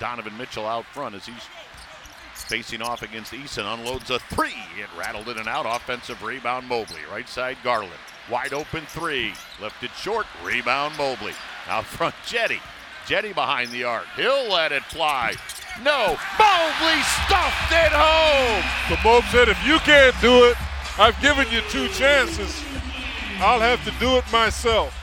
Donovan Mitchell out front as he's facing off against Eason. Unloads a three. It rattled in and out. Offensive rebound, Mobley. Right side, Garland. Wide open three. Left it short. Rebound, Mobley. Out front, Jetty. Jetty behind the arc. He'll let it fly. No. Mobley stuffed it home. The Mob said, if you can't do it, I've given you two chances. I'll have to do it myself.